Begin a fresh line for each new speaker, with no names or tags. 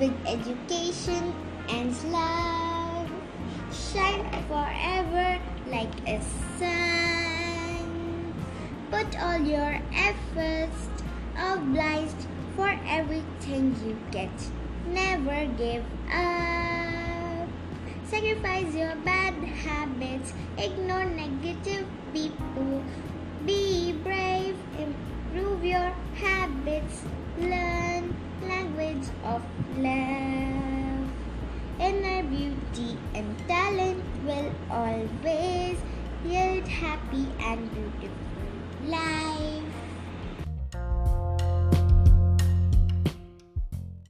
with education and love. Shine forever like a sun. Put all your efforts obliged for everything you get. Never give up. Sacrifice your bad habits. Ignore negative people. Be brave. Improve your habits. Of love. Inner beauty and talent will always yield happy and life.